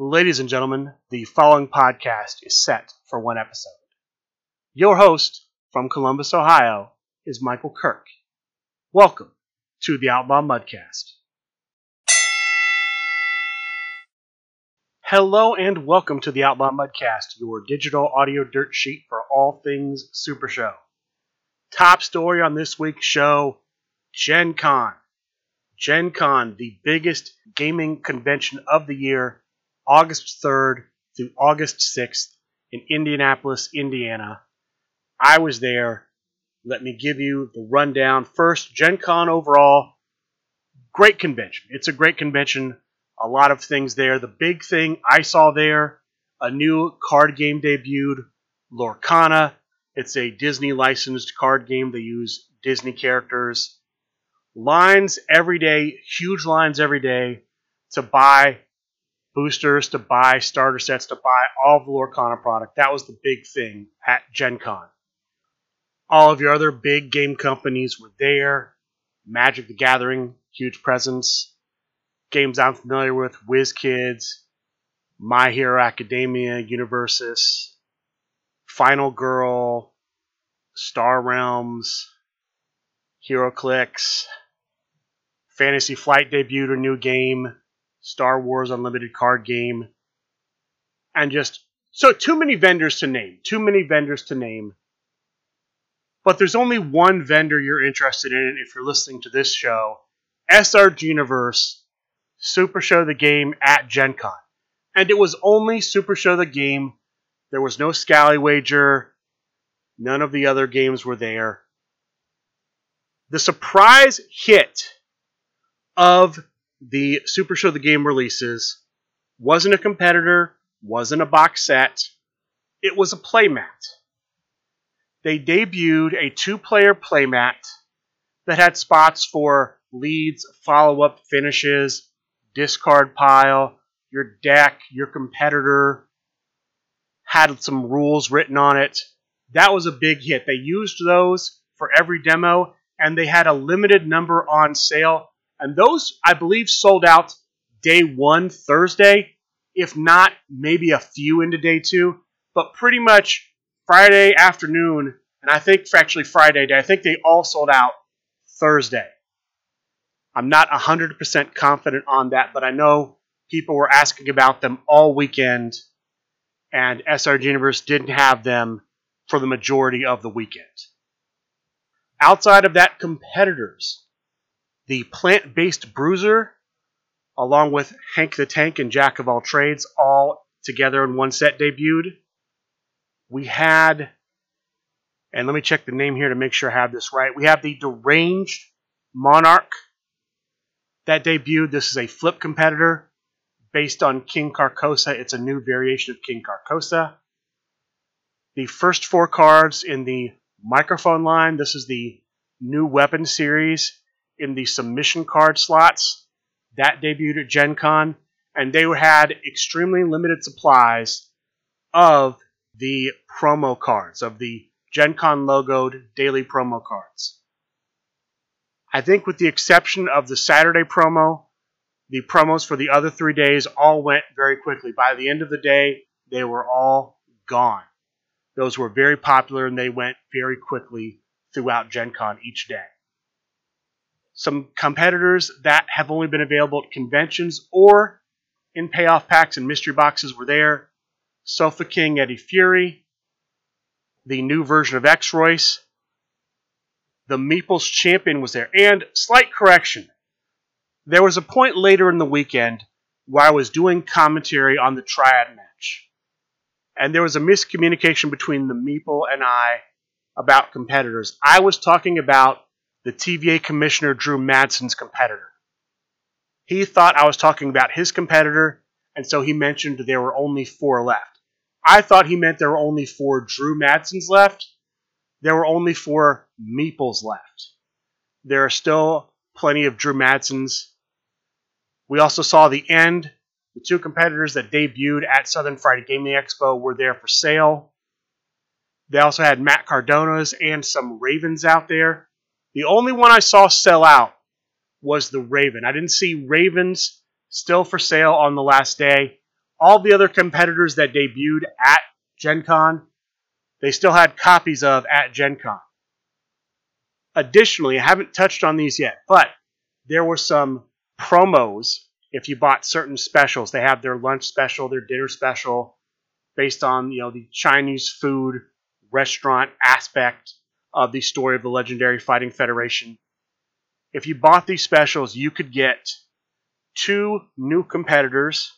Ladies and gentlemen, the following podcast is set for one episode. Your host from Columbus, Ohio, is Michael Kirk. Welcome to the Outlaw Mudcast. Hello and welcome to the Outlaw Mudcast, your digital audio dirt sheet for all things Super Show. Top story on this week's show Gen Con. Gen Con, the biggest gaming convention of the year, August 3rd through August 6th in Indianapolis, Indiana. I was there. Let me give you the rundown. First, Gen Con overall, great convention. It's a great convention. A lot of things there. The big thing I saw there, a new card game debuted, Lorcana. It's a Disney licensed card game. They use Disney characters. Lines every day, huge lines every day to buy boosters, to buy starter sets, to buy all of the Lorcana product. That was the big thing at Gen Con. All of your other big game companies were there. Magic the Gathering, huge presence. Games I'm familiar with, WizKids, My Hero Academia, Universus, Final Girl, Star Realms, HeroClix. Fantasy Flight debuted a new game, Star Wars Unlimited card game, and just so too many vendors to name. Too many vendors to name. But there's only one vendor you're interested in if you're listening to this show SRG Universe, Super Show the Game at Gen Con. And it was only Super Show the Game there was no Scallywager. None of the other games were there. The surprise hit of the Super Show the Game releases wasn't a competitor, wasn't a box set, it was a playmat. They debuted a two player playmat that had spots for leads, follow up finishes, discard pile, your deck, your competitor, had some rules written on it. That was a big hit. They used those for every demo, and they had a limited number on sale. And those, I believe, sold out day one, Thursday, if not maybe a few into day two, but pretty much Friday afternoon, and I think actually Friday day, I think they all sold out Thursday. I'm not 100% confident on that, but I know people were asking about them all weekend and SRG Universe didn't have them for the majority of the weekend. Outside of that, competitors. The plant based bruiser, along with Hank the Tank and Jack of all trades, all together in one set debuted. We had, and let me check the name here to make sure I have this right. We have the Deranged Monarch that debuted. This is a flip competitor based on King Carcosa. It's a new variation of King Carcosa. The first four cards in the microphone line, this is the new weapon series in the submission card slots. That debuted at Gen Con, and they had extremely limited supplies of the promo cards, of the Gen Con logoed daily promo cards. I think, with the exception of the Saturday promo, the promos for the other three days all went very quickly. By the end of the day, they were all gone. Those were very popular and they went very quickly throughout Gen Con each day. Some competitors that have only been available at conventions or in payoff packs and mystery boxes were there. Sofa King Eddie Fury, the new version of X Royce, the Meeples Champion was there, and slight correction there was a point later in the weekend where I was doing commentary on the triad match. And there was a miscommunication between the Meeple and I about competitors. I was talking about the TVA commissioner Drew Madsen's competitor. He thought I was talking about his competitor, and so he mentioned there were only four left. I thought he meant there were only four Drew Madsens left. There were only four Meeples left. There are still plenty of Drew Madsens we also saw the end. The two competitors that debuted at Southern Fried Gaming Expo were there for sale. They also had Matt Cardona's and some Ravens out there. The only one I saw sell out was the Raven. I didn't see Ravens still for sale on the last day. all the other competitors that debuted at Gen Con, they still had copies of at Gen Con. Additionally, I haven't touched on these yet, but there were some promos if you bought certain specials. They have their lunch special, their dinner special, based on you know the Chinese food restaurant aspect of the story of the legendary Fighting Federation. If you bought these specials, you could get two new competitors,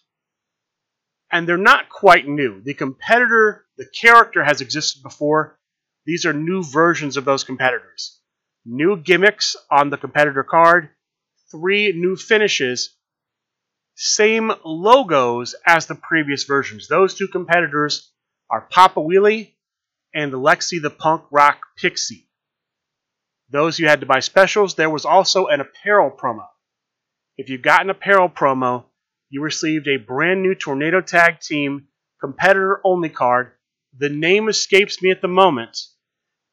and they're not quite new. The competitor, the character has existed before. These are new versions of those competitors. New gimmicks on the competitor card, three new finishes, same logos as the previous versions. Those two competitors are Papa Wheelie and Lexi the Punk Rock Pixie. Those you had to buy specials. There was also an apparel promo. If you got an apparel promo, you received a brand new Tornado Tag Team competitor only card. The name escapes me at the moment,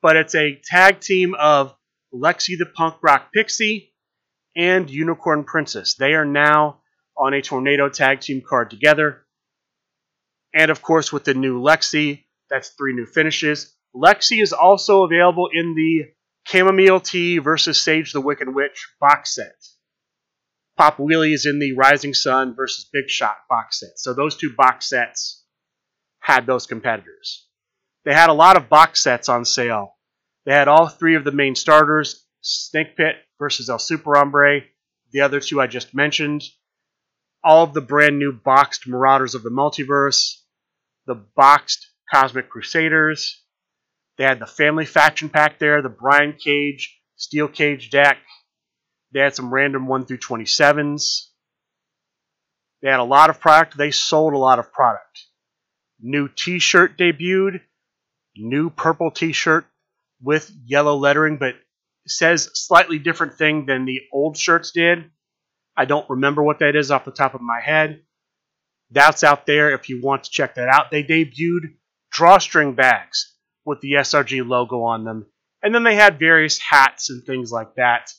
but it's a tag team of Lexi the Punk Rock Pixie and Unicorn Princess. They are now on a Tornado Tag Team card together. And of course, with the new Lexi, that's three new finishes. Lexi is also available in the Chamomile Tea versus Sage the Wicked Witch box set. Pop Wheelie is in the Rising Sun versus Big Shot box set. So those two box sets had those competitors. They had a lot of box sets on sale. They had all three of the main starters Snake Pit versus El Super Hombre, the other two I just mentioned, all of the brand new boxed Marauders of the Multiverse, the boxed Cosmic Crusaders. They had the Family Faction pack there, the Brian Cage Steel Cage deck. They had some random 1 through 27s. They had a lot of product. They sold a lot of product. New t shirt debuted. New purple t shirt with yellow lettering, but says slightly different thing than the old shirts did. I don't remember what that is off the top of my head. That's out there if you want to check that out. They debuted drawstring bags with the SRG logo on them. And then they had various hats and things like that.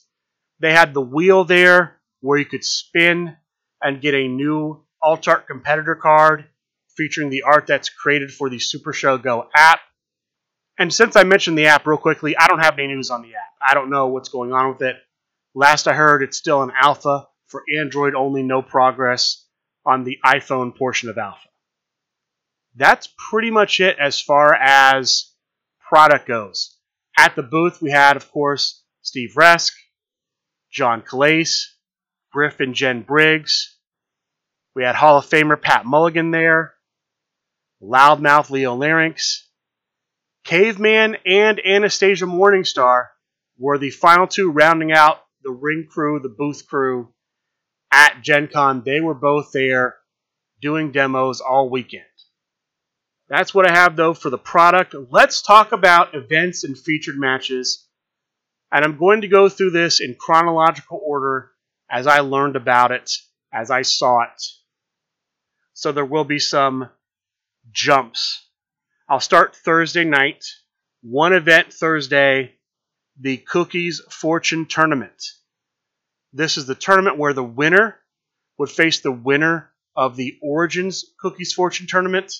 They had the wheel there where you could spin and get a new alt art competitor card featuring the art that's created for the Super Show Go app. And since I mentioned the app real quickly, I don't have any news on the app. I don't know what's going on with it. Last I heard, it's still an alpha for Android only, no progress on the iPhone portion of alpha. That's pretty much it as far as product goes. At the booth, we had, of course, Steve Resk, John Calais, Griff and Jen Briggs. We had Hall of Famer Pat Mulligan there, Loudmouth Leo Larynx, Caveman and Anastasia Morningstar were the final two rounding out the ring crew, the booth crew at Gen Con. They were both there doing demos all weekend. That's what I have though for the product. Let's talk about events and featured matches. And I'm going to go through this in chronological order as I learned about it, as I saw it. So there will be some jumps. I'll start Thursday night. One event Thursday, the Cookies Fortune Tournament. This is the tournament where the winner would face the winner of the Origins Cookies Fortune Tournament.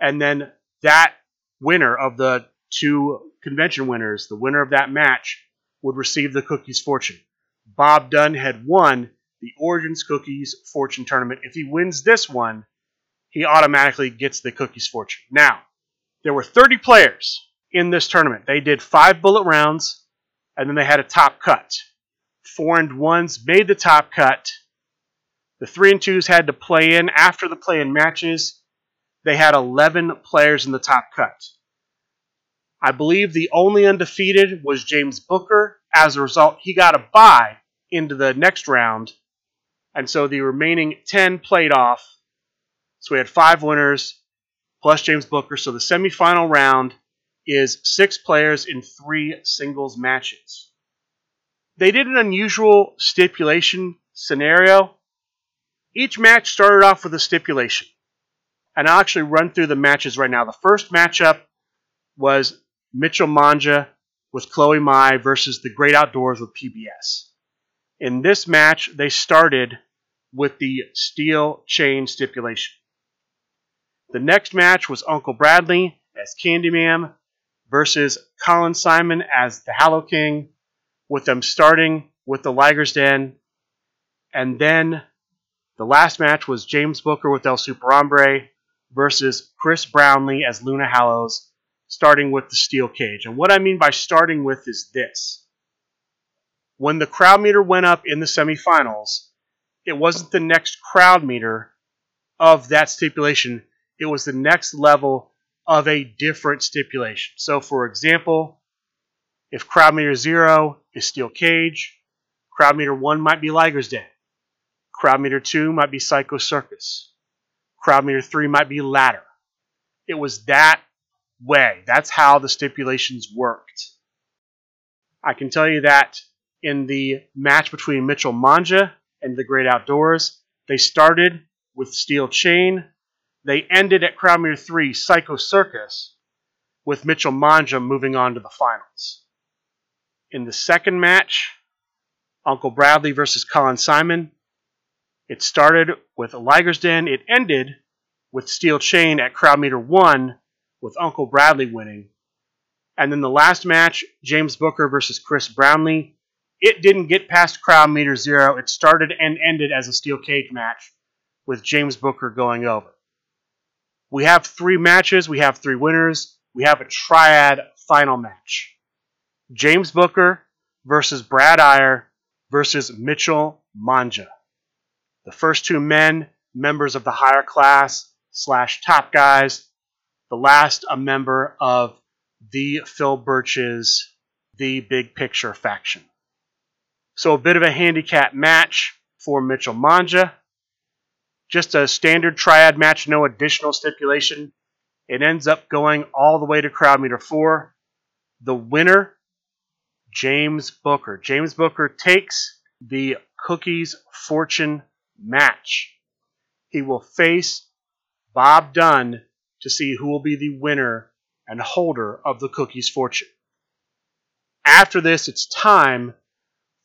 And then that winner of the two convention winners, the winner of that match, would receive the Cookies Fortune. Bob Dunn had won the Origins Cookies Fortune Tournament. If he wins this one, he automatically gets the Cookies Fortune. Now, there were 30 players in this tournament. They did five bullet rounds, and then they had a top cut. Four and ones made the top cut. The three and twos had to play in after the play in matches. They had 11 players in the top cut. I believe the only undefeated was James Booker. As a result, he got a bye into the next round. And so the remaining 10 played off. So we had five winners plus James Booker. So the semifinal round is six players in three singles matches. They did an unusual stipulation scenario. Each match started off with a stipulation. And I'll actually run through the matches right now. The first matchup was Mitchell Manja with Chloe Mai versus the Great Outdoors with PBS. In this match, they started with the steel chain stipulation. The next match was Uncle Bradley as Candyman versus Colin Simon as the Hallow King, with them starting with the Liger's Den. And then the last match was James Booker with El Superhombre versus Chris Brownlee as Luna Hallows, starting with the steel cage. And what I mean by starting with is this. When the crowd meter went up in the semifinals, it wasn't the next crowd meter of that stipulation, it was the next level of a different stipulation. So, for example, if crowd meter zero is steel cage, crowd meter one might be Liger's Den, crowd meter two might be Psycho Circus, crowd meter three might be ladder. It was that way. That's how the stipulations worked. I can tell you that in the match between Mitchell Manja and the Great Outdoors, they started with Steel Chain. They ended at Crowd Meter 3, Psycho Circus, with Mitchell Manja moving on to the finals. In the second match, Uncle Bradley versus Colin Simon, it started with Liger's Den. It ended with Steel Chain at Crowd Meter 1, with Uncle Bradley winning. And then the last match, James Booker versus Chris Brownlee, it didn't get past crowd meter zero. It started and ended as a steel cage match with James Booker going over. We have three matches. We have three winners. We have a triad final match. James Booker versus Brad Iyer versus Mitchell Manja. The first two men, members of the higher class slash top guys. The last, a member of the Phil Birch's The Big Picture faction. So a bit of a handicap match for Mitchell Manja. Just a standard triad match, no additional stipulation. It ends up going all the way to crowd meter four. The winner, James Booker. James Booker takes the Cookies Fortune match. He will face Bob Dunn to see who will be the winner and holder of the Cookies Fortune. After this, it's time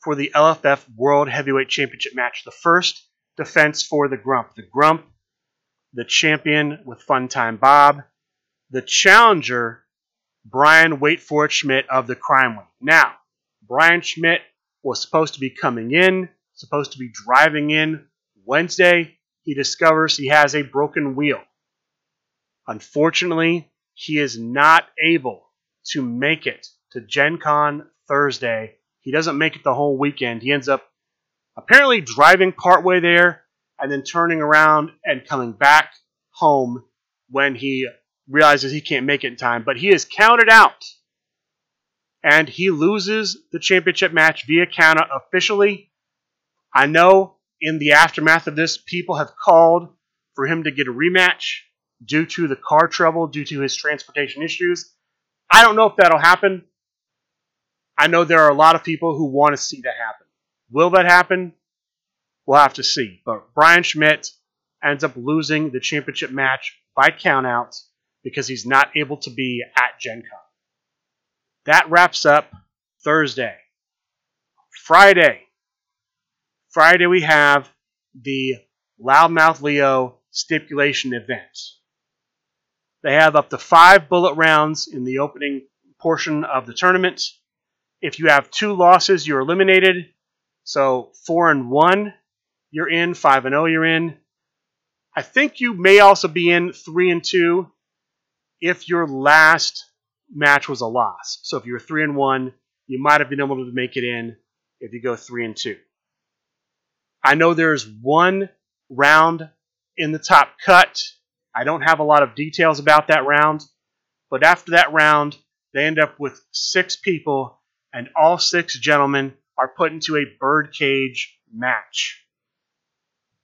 for the LFF World Heavyweight Championship match. The first defense for the Grump. The Grump, the champion with Fun Time Bob. The challenger, Brian Wait Schmidt of the Crime Wave. Now, Brian Schmidt was supposed to be coming in, supposed to be driving in Wednesday. He discovers he has a broken wheel. Unfortunately, he is not able to make it to Gen Con Thursday he doesn't make it the whole weekend. He ends up apparently driving partway there and then turning around and coming back home when he realizes he can't make it in time. But he is counted out. And he loses the championship match via countout officially. I know in the aftermath of this, people have called for him to get a rematch due to the car trouble, due to his transportation issues. I don't know if that'll happen. I know there are a lot of people who want to see that happen. Will that happen? We'll have to see. But Brian Schmidt ends up losing the championship match by countout because he's not able to be at Gen Con. That wraps up Thursday. Friday. Friday we have the Loudmouth Leo stipulation event. They have up to five bullet rounds in the opening portion of the tournament. If you have two losses, you're eliminated. So four and one, you're in. Five and zero, oh, you're in. I think you may also be in three and two if your last match was a loss. So if you were three and one, you might have been able to make it in if you go three and two. I know there's one round in the top cut. I don't have a lot of details about that round, but after that round, they end up with six people and all six gentlemen are put into a birdcage match.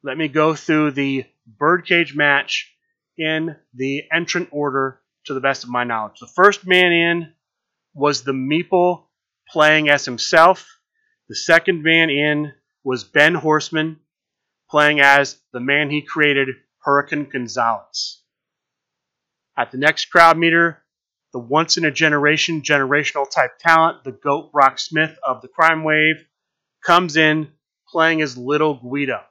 Let me go through the birdcage match in the entrant order to the best of my knowledge. The first man in was the Meeple playing as himself. The second man in was Ben Horseman playing as the man he created, Hurricane Gonzalez. At the next crowd meter, the once in a generation, generational type talent, the GOAT Brock Smith of the Crime Wave, comes in playing as Little Guido.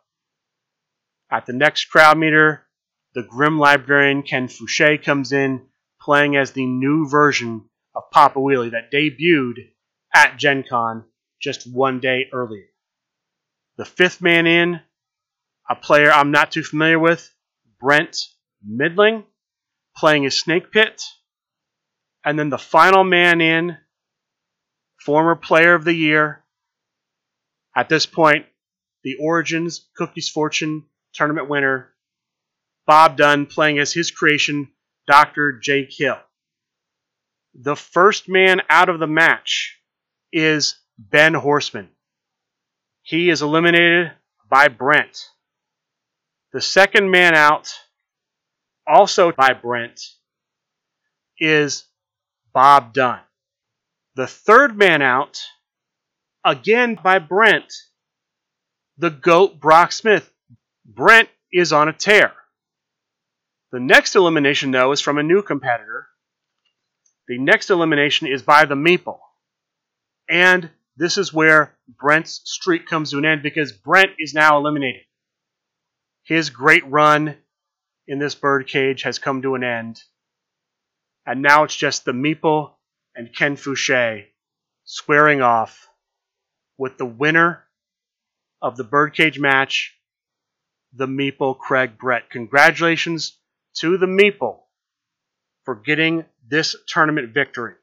At the next crowd meter, the Grim Librarian Ken Fouché comes in, playing as the new version of Papa Wheelie that debuted at Gen Con just one day earlier. The fifth man in, a player I'm not too familiar with, Brent Middling, playing as Snake Pit. And then the final man in, former player of the year. At this point, the Origins Cookies Fortune tournament winner, Bob Dunn, playing as his creation, Dr. J. Kill. The first man out of the match is Ben Horseman. He is eliminated by Brent. The second man out, also by Brent, is Bob Dunn. The third man out, again by Brent, the GOAT Brock Smith. Brent is on a tear. The next elimination, though, is from a new competitor. The next elimination is by the Meeple. And this is where Brent's streak comes to an end because Brent is now eliminated. His great run in this birdcage has come to an end. And now it's just the Meeple and Ken Fouché squaring off with the winner of the birdcage match, the Meeple Craig Brett. Congratulations to the Meeple for getting this tournament victory.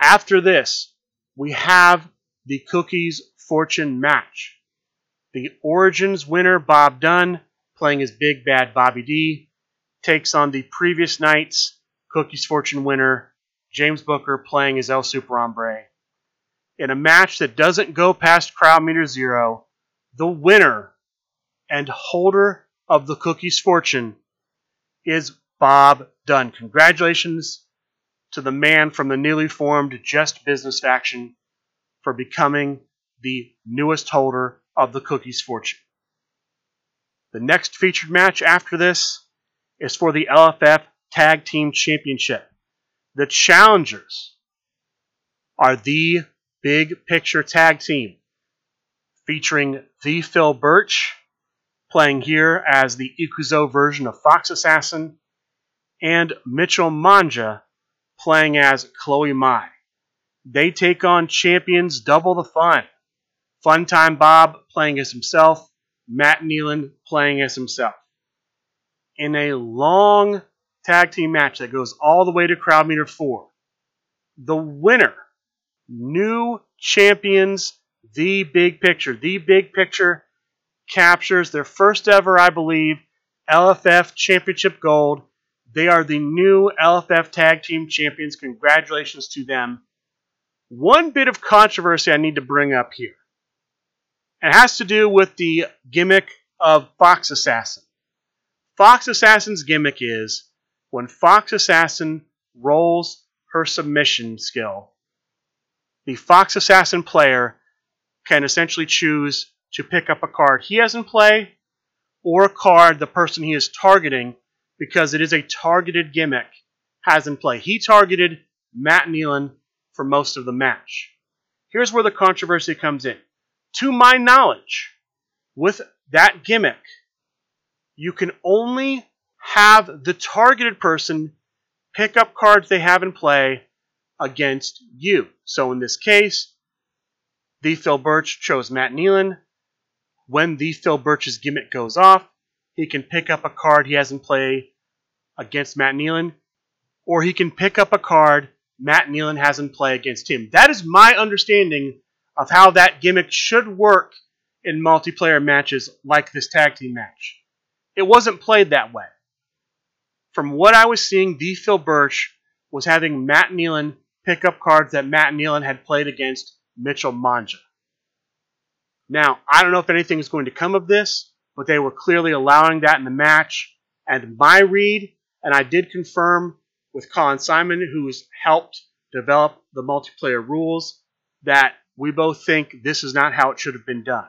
After this, we have the Cookies Fortune match. The Origins winner, Bob Dunn, playing as Big Bad Bobby D, takes on the previous night's Cookies Fortune winner, James Booker, playing as El Super Hombre. In a match that doesn't go past crowd meter zero, the winner and holder of the Cookies Fortune is Bob Dunn. Congratulations to the man from the newly formed Just Business faction for becoming the newest holder of the Cookies Fortune. The next featured match after this is for the LFF Tag Team Championship. The challengers are the Big Picture Tag Team, featuring the Phil Birch, playing here as the Ikuzo version of Fox Assassin, and Mitchell Manja, playing as Chloe Mai. They take on champions Double the Fun. Fun time Bob playing as himself, Matt Nealon playing as himself. In a long tag team match that goes all the way to crowd meter four, the winner, new champions, the big picture. The big picture captures their first ever, I believe, LFF Championship Gold. They are the new LFF Tag Team Champions. Congratulations to them. One bit of controversy I need to bring up here. It has to do with the gimmick of Fox Assassin. Fox Assassin's gimmick is when Fox Assassin rolls her submission skill, the Fox Assassin player can essentially choose to pick up a card he has in play or a card the person he is targeting because it is a targeted gimmick has in play. He targeted Matt Nealon for most of the match. Here's where the controversy comes in. To my knowledge, with that gimmick, you can only have the targeted person pick up cards they have in play against you. So in this case, the Phil Birch chose Matt Nealon. When the Phil Birch's gimmick goes off, he can pick up a card he has in play against Matt Nealon, or he can pick up a card Matt Nealon has in play against him. That is my understanding of how that gimmick should work in multiplayer matches like this tag team match. It wasn't played that way. From what I was seeing, the Phil Birch was having Matt Nealon pick up cards that Matt Nealon had played against Mitchell Manja. Now, I don't know if anything is going to come of this, but they were clearly allowing that in the match. And my read, and I did confirm with Colin Simon, who's helped develop the multiplayer rules, that we both think this is not how it should have been done.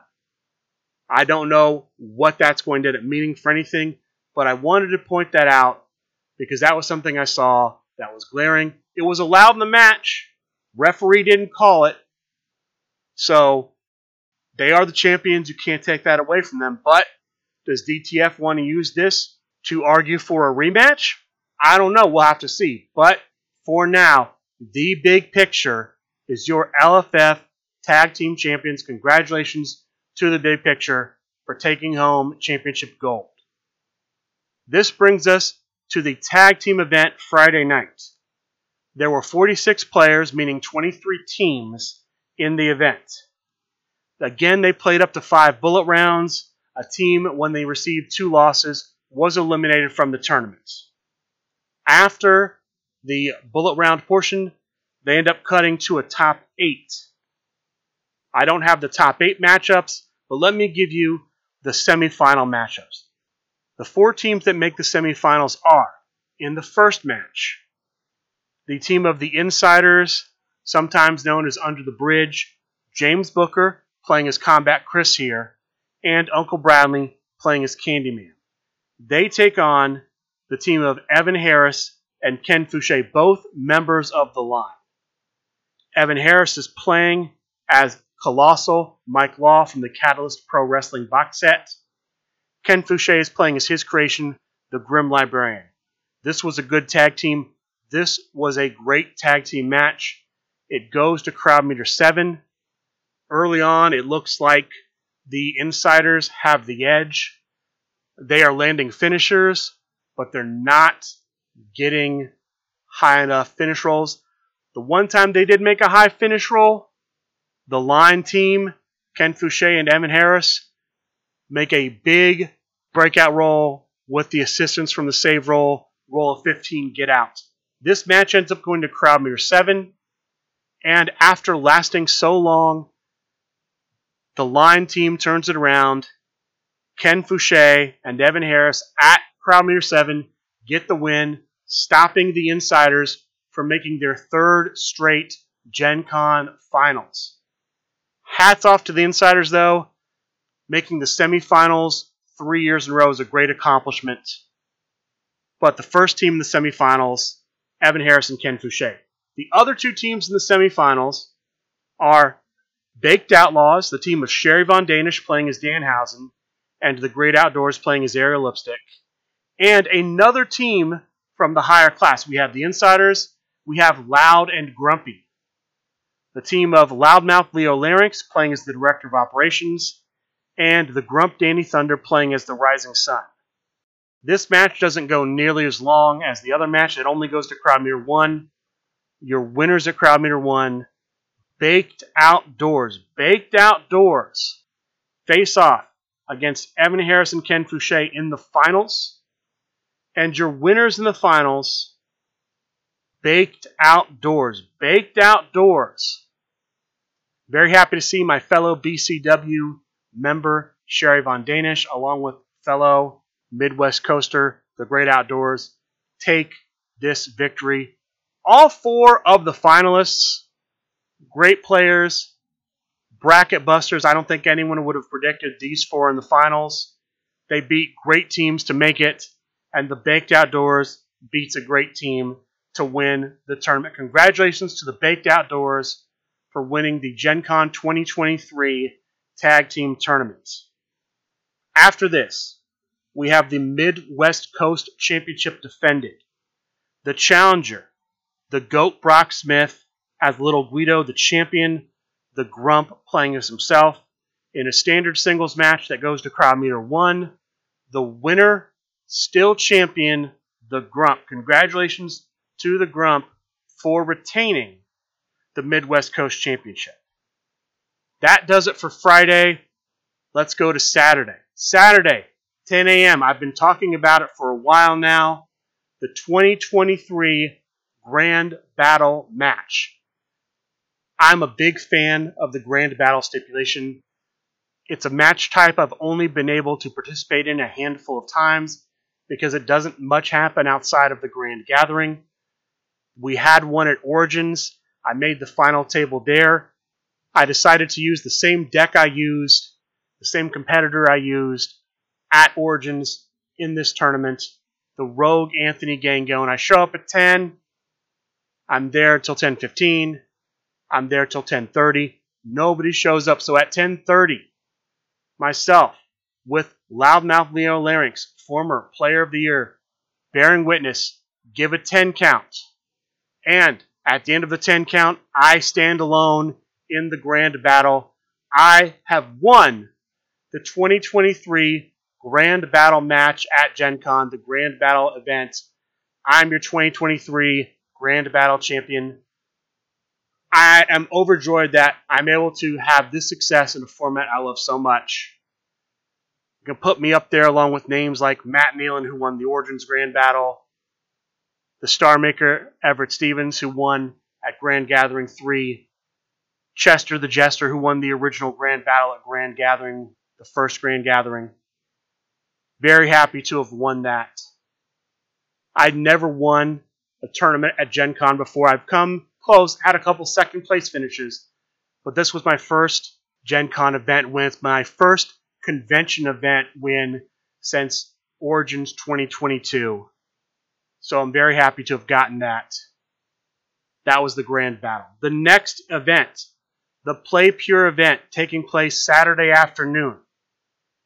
I don't know what that's going to end up meaning for anything, but I wanted to point that out because that was something I saw that was glaring. It was allowed in the match. Referee didn't call it. So they are the champions. You can't take that away from them. But does DTF want to use this to argue for a rematch? I don't know. We'll have to see. But for now, the big picture is your LFF Tag Team Champions. Congratulations to the big picture for taking home championship gold. This brings us to the tag team event Friday night. There were 46 players, meaning 23 teams, in the event. Again, they played up to five bullet rounds. A team, when they received two losses, was eliminated from the tournament. After the bullet round portion, they end up cutting to a top eight. I don't have the top eight matchups, but let me give you the semifinal matchups. The four teams that make the semifinals are in the first match, the team of the Insiders, sometimes known as Under the Bridge, James Booker playing as Combat Chris here, and Uncle Bradley playing as Candyman. They take on the team of Evan Harris and Ken Fouché, both members of the line. Evan Harris is playing as Colossal Mike Law from the Catalyst Pro Wrestling box set. Ken Fouché is playing as his creation, the Grim Librarian. This was a good tag team. This was a great tag team match. It goes to crowd meter seven. Early on, it looks like the insiders have the edge. They are landing finishers, but they're not getting high enough finish rolls. The one time they did make a high finish roll, the line team, Ken Fouché and Evan Harris, make a big breakout roll with the assistance from the save roll, roll of 15, get out. This match ends up going to crowd meter 7, and after lasting so long, the line team turns it around. Ken Fouché and Evan Harris at crowd meter 7 get the win, stopping the Insiders from making their third straight Gen Con finals. Hats off to the Insiders, though. Making the semifinals three years in a row is a great accomplishment. But the first team in the semifinals, Evan Harris and Ken Fouché. The other two teams in the semifinals are Baked Outdoors, the team of Sherry Von Danish playing as Danhausen, and The Great Outdoors playing as Ariel Lipstick and another team from the higher class. We have the Insiders, we have Loud and Grumpy. The team of Loudmouth Leo Larynx playing as the Director of Operations, and the Grump Danny Thunder playing as the Rising Sun. This match doesn't go nearly as long as the other match. It only goes to crowd meter one. Your winners at crowd meter one, Baked Outdoors. Baked Outdoors face off against Evan Harris and Ken Fouché in the finals and your winners in the finals, Baked Outdoors. Baked Outdoors. Very happy to see my fellow BCW member, Sherry Von Danish, along with fellow Midwest Coaster, The Great Outdoors, take this victory. All four of the finalists, great players, bracket busters. I don't think anyone would have predicted these four in the finals. They beat great teams to make it and the Baked Outdoors beats a great team to win the tournament. Congratulations to the Baked Outdoors for winning the Gen Con 2023 Tag Team Tournament. After this, we have the Midwest Coast Championship defended. The challenger, the GOAT Brock Smith, as Little Guido, the champion, the Grump playing as himself in a standard singles match that goes to crowd meter one. The winner still champion the Grump. Congratulations to the Grump for retaining the Midwest Coast Championship. That does it for Friday. Let's go to Saturday. Saturday, 10 a.m. I've been talking about it for a while now. The 2023 Grand Battle match. I'm a big fan of the Grand Battle stipulation. It's a match type I've only been able to participate in a handful of times because it doesn't much happen outside of the grand gathering. We had one at Origins. I made the final table there. I decided to use the same deck I used, the same competitor I used at Origins in this tournament, the Rogue Anthony Gangone. I show up at 10. I'm there till 10:15. I'm there till 10:30. Nobody shows up. So at 10:30, myself with Loudmouth Leo Larynx, former Player of the Year, bearing witness, give a 10 count. And at the end of the 10 count, I stand alone in the grand battle. I have won the 2023 Grand Battle match at Gen Con, the Grand Battle event. I'm your 2023 Grand Battle champion. I am overjoyed that I'm able to have this success in a format I love so much. Can put me up there along with names like Matt Nealon, who won the Origins Grand Battle, the Star Maker Everett Stevens, who won at Grand Gathering 3, Chester the Jester, who won the original Grand Battle at Grand Gathering, the first Grand Gathering. Very happy to have won that. I'd never won a tournament at Gen Con before. I've come close, had a couple second place finishes, but this was my first Gen Con event win. It's my first convention event win since Origins 2022. So I'm very happy to have gotten that. That was the grand battle. The next event, the Play Pure event, taking place Saturday afternoon.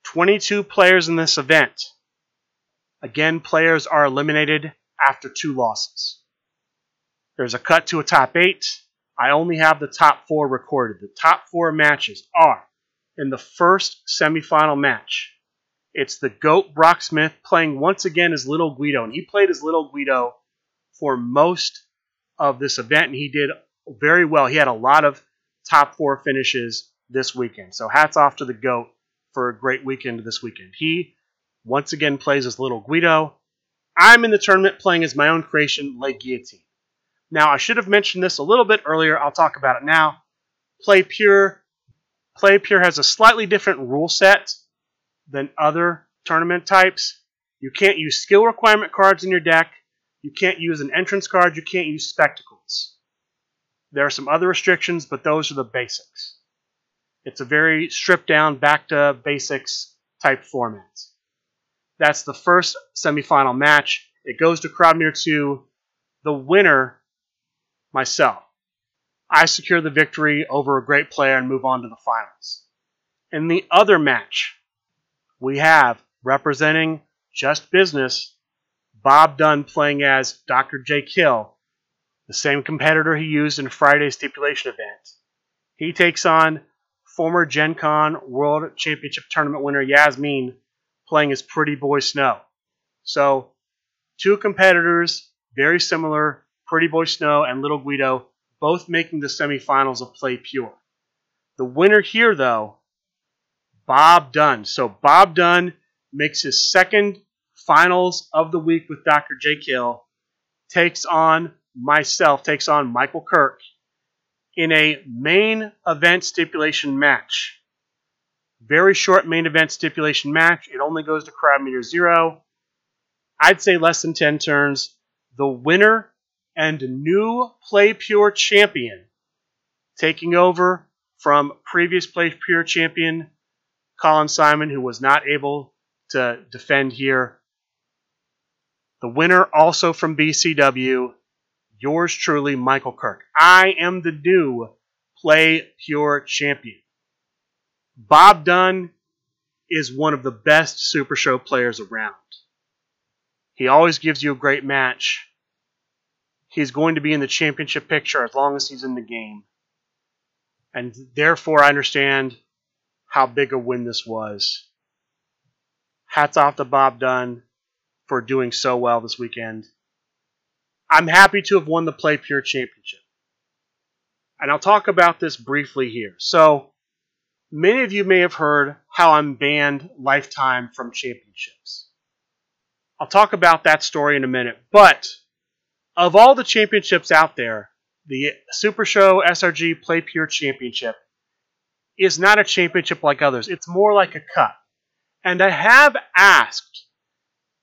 22 players in this event. Again, players are eliminated after two losses. There's a cut to a top eight. I only have the top four recorded. The top four matches are in the first semifinal match. It's the GOAT Brock Smith playing once again as Little Guido, and he played as Little Guido for most of this event, and he did very well. He had a lot of top four finishes this weekend. So hats off to the GOAT for a great weekend this weekend. He once again plays as Little Guido. I'm in the tournament playing as my own creation, Le Guillotine. Now, I should have mentioned this a little bit earlier. I'll talk about it now. Play Pure. Play Pure has a slightly different rule set than other tournament types. You can't use skill requirement cards in your deck. You can't use an entrance card. You can't use spectacles. There are some other restrictions, but those are the basics. It's a very stripped down, back to basics type format. That's the first semifinal match. It goes to crowd meter two. The winner, myself. I secure the victory over a great player and move on to the finals. In the other match, we have representing Just Business, Bob Dunn playing as Dr. J. Kill, the same competitor he used in Friday's stipulation event. He takes on former Gen Con World Championship Tournament winner Yasmin playing as Pretty Boy Snow. So, two competitors, very similar, Pretty Boy Snow and Little Guido, both making the semifinals of Play Pure. The winner here, though, Bob Dunn. So, Bob Dunn makes his second finals of the week with Dr. J. Kill, takes on myself, takes on Michael Kirk in a main event stipulation match. Very short main event stipulation match. It only goes to crowd meter zero. I'd say less than 10 turns. The winner and new Play Pure champion taking over from previous Play Pure champion Colin Simon, who was not able to defend here. The winner also from BCW, yours truly, Michael Kirk. I am the new Play Pure champion. Bob Dunn is one of the best Super Show players around. He always gives you a great match. He's going to be in the championship picture as long as he's in the game. And therefore, I understand how big a win this was. Hats off to Bob Dunn for doing so well this weekend. I'm happy to have won the Play Pure Championship. And I'll talk about this briefly here. So, Many of you may have heard how I'm banned lifetime from championships. I'll talk about that story in a minute, but of all the championships out there, the Super Show SRG Play Pure Championship is not a championship like others. It's more like a cup. And I have asked,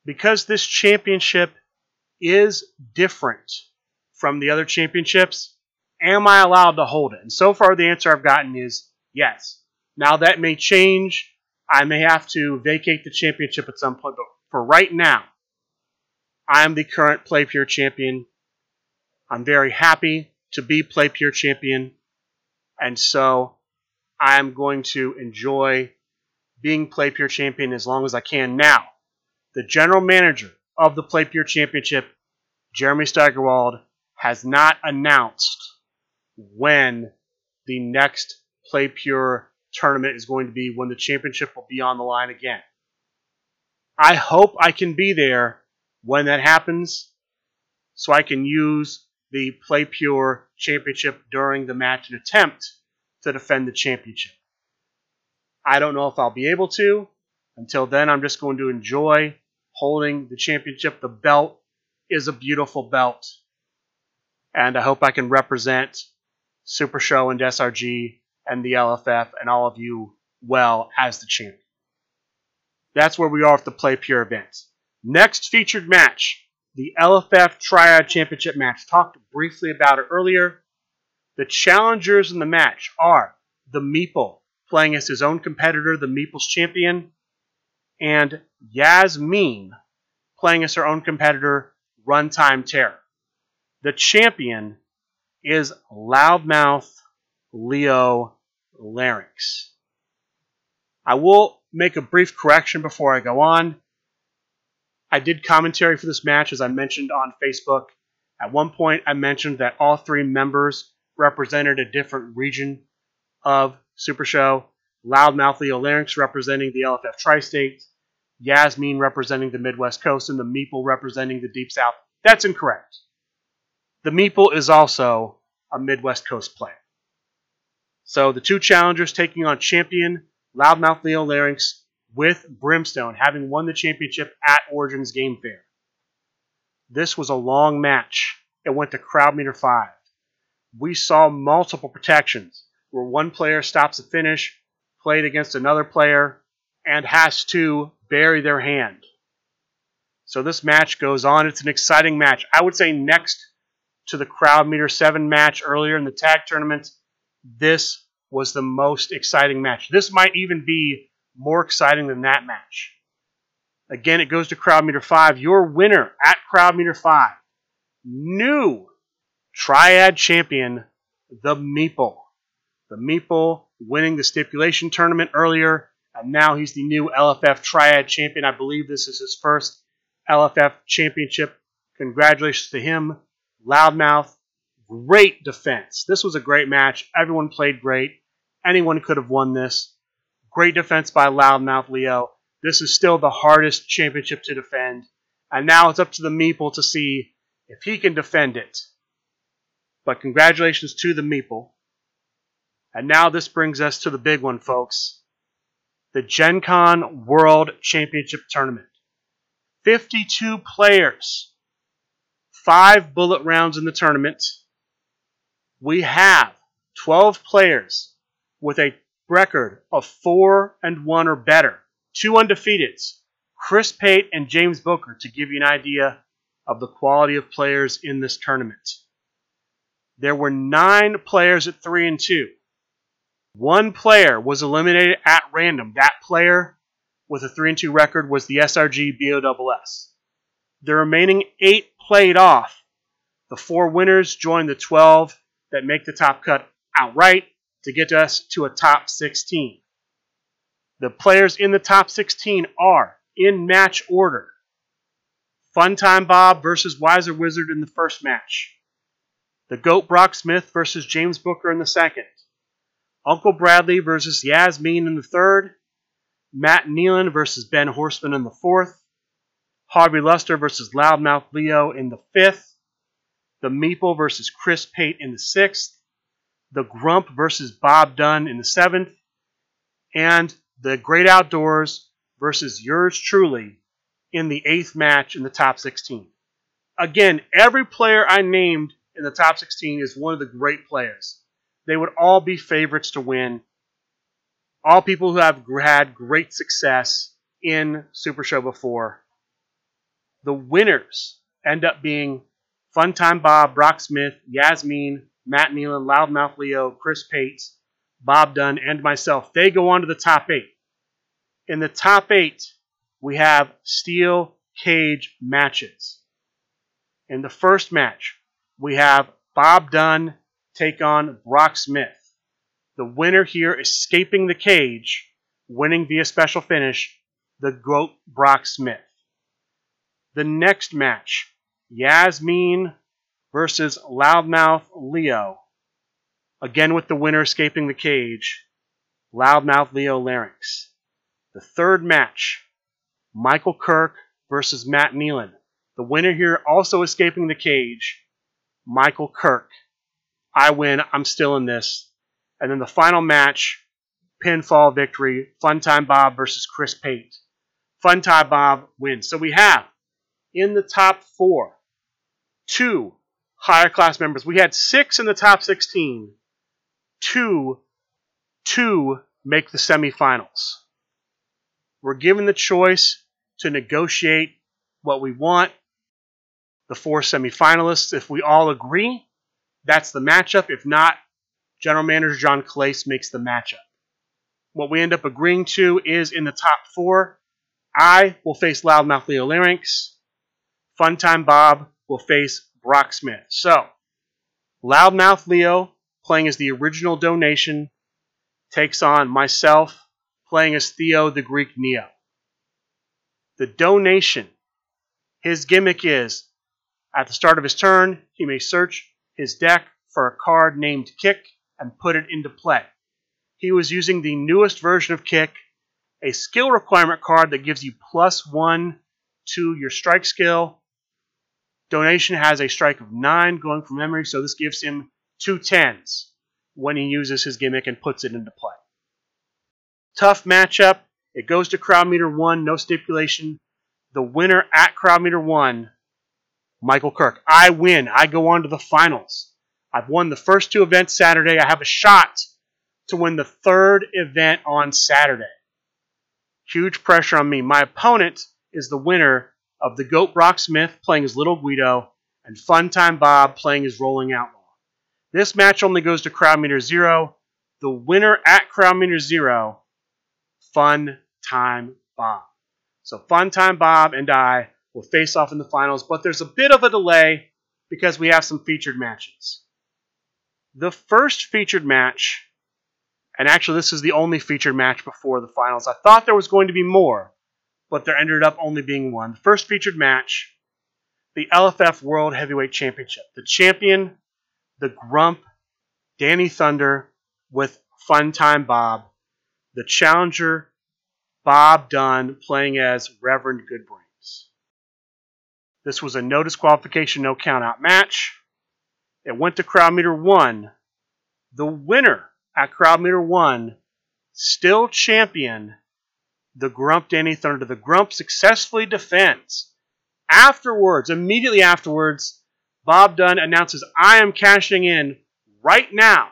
because this championship is different from the other championships, am I allowed to hold it? And so far, the answer I've gotten is yes. Now that may change. I may have to vacate the championship at some point, but for right now, I am the current Play Pure champion. I'm very happy to be Play Pure champion, and so I am going to enjoy being Play Pure champion as long as I can. Now, the general manager of the Play Pure Championship, Jeremy Steigerwald, has not announced when the next Play Pure tournament is going to be, when the championship will be on the line again. I hope I can be there when that happens so I can use the Play Pure championship during the match and attempt to defend the championship. I don't know if I'll be able to. Until then, I'm just going to enjoy holding the championship. The belt is a beautiful belt. And I hope I can represent Super Show and SRG and the LFF and all of you well as the champion. That's where we are with the Play Pure events. Next featured match, the LFF Triad Championship match. Talked briefly about it earlier. The challengers in the match are the Meeple, playing as his own competitor, the Meeple's champion, and Yasmin, playing as her own competitor, Runtime Terror. The champion is Loudmouth Leo Larynx. I will make a brief correction before I go on. I did commentary for this match, as I mentioned on Facebook. At one point, I mentioned that all three members represented a different region of Super Show. Loudmouth Leo Larynx representing the LFF Tri State, Yasmin representing the Midwest Coast, and the Meeple representing the Deep South. That's incorrect. The Meeple is also a Midwest Coast player. So the two challengers taking on champion Loudmouth Leo Larynx with Brimstone, having won the championship at Origins Game Fair. This was a long match. It went to crowd meter five. We saw multiple protections where one player stops a finish, played against another player, and has to bury their hand. So this match goes on. It's an exciting match. I would say next to the crowd meter seven match earlier in the tag tournament, this was the most exciting match. This might even be more exciting than that match. Again, it goes to crowd meter five. Your winner at crowd meter five, new triad champion, the Meeple. The Meeple winning the stipulation tournament earlier, and now he's the new LFF triad champion. I believe this is his first LFF championship. Congratulations to him. Loudmouth, great defense. This was a great match. Everyone played great. Anyone could have won this. Great defense by Loudmouth Leo. This is still the hardest championship to defend. And now it's up to the Meeple to see if he can defend it. But congratulations to the Meeple. And now this brings us to the big one, folks. The Gen Con World Championship Tournament. 52 players. Five bullet rounds in the tournament. We have 12 players with a record of 4 and 1 or better. Two undefeateds. Chris Pate and James Booker to give you an idea of the quality of players in this tournament. There were 9 players at 3 and 2. One player was eliminated at random. That player with a 3 and 2 record was the SRG BOSS. The remaining 8 played off. The 4 winners joined the 12 that make the top cut outright to get us to a top 16. The players in the top 16 are in match order. Funtime Bob versus Wiser Wizard in the first match. The Goat Brock Smith versus James Booker in the second. Uncle Bradley versus Yasmin in the third. Matt Nealon versus Ben Horseman in the fourth. Harvey Luster versus Loudmouth Leo in the fifth. The Meeple versus Chris Pate in the sixth. The Grump versus Bob Dunn in the seventh. And the Great Outdoors versus yours truly in the eighth match in the top 16. Again, every player I named in the top 16 is one of the great players they would all be favorites to win. All people who have had great success in Super Show before. The winners end up being Funtime Bob, Brock Smith, Yasmin, Matt Nealon, Loudmouth Leo, Chris Pates, Bob Dunn, and myself. They go on to the top eight. In the top eight, we have steel cage matches. In the first match, we have Bob Dunn take on Brock Smith. The winner here escaping the cage winning via special finish the GOAT Brock Smith. The next match, Yasmin versus Loudmouth Leo. Again with the winner escaping the cage, Loudmouth Leo Larynx. The third match, Michael Kirk versus Matt Nealon. The winner here also escaping the cage, Michael Kirk. I win. I'm still in this. And then the final match, pinfall victory, Funtime Bob versus Chris Pate. Funtime Bob wins. So we have in the top four two higher class members. We had six in the top 16. Two, two make the semifinals. We're given the choice to negotiate what we want. The four semifinalists, if we all agree, that's the matchup. If not, General Manager John Clace makes the matchup. What we end up agreeing to is in the top four, I will face Loudmouth Leo Larynx. Funtime Bob will face Brock Smith. So, Loudmouth Leo playing as the original donation takes on myself playing as Theo the Greek Neo. The donation, his gimmick is at the start of his turn, he may search his deck for a card named Kick and put it into play. He was using the newest version of Kick, a skill requirement card that gives you plus one to your strike skill. Donation has a strike of nine going from memory, so this gives him two tens when he uses his gimmick and puts it into play. Tough matchup. It goes to crowd meter one, no stipulation. The winner at crowd meter one Michael Kirk. I win. I go on to the finals. I've won the first two events Saturday. I have a shot to win the third event on Saturday. Huge pressure on me. My opponent is the winner of the GOAT Brock Smith playing as Little Guido and Funtime Bob playing as Rolling Outlaw. This match only goes to crowd meter zero. The winner at crowd meter zero, Fun Time Bob. So Fun Time Bob and I will face off in the finals, but there's a bit of a delay because we have some featured matches. The first featured match, and actually this is the only featured match before the finals. I thought there was going to be more, but there ended up only being one. The first featured match, the LFF World Heavyweight Championship. The champion, the Grump, Danny Thunder with Funtime Bob. The challenger, Bob Dunn, playing as Reverend Goodbrain. This was a no disqualification, no countout match. It went to crowd meter one. The winner at crowd meter one, still champion, the Grump Danny Thunder. The Grump successfully defends. Afterwards, immediately afterwards, Bob Dunn announces, I am cashing in right now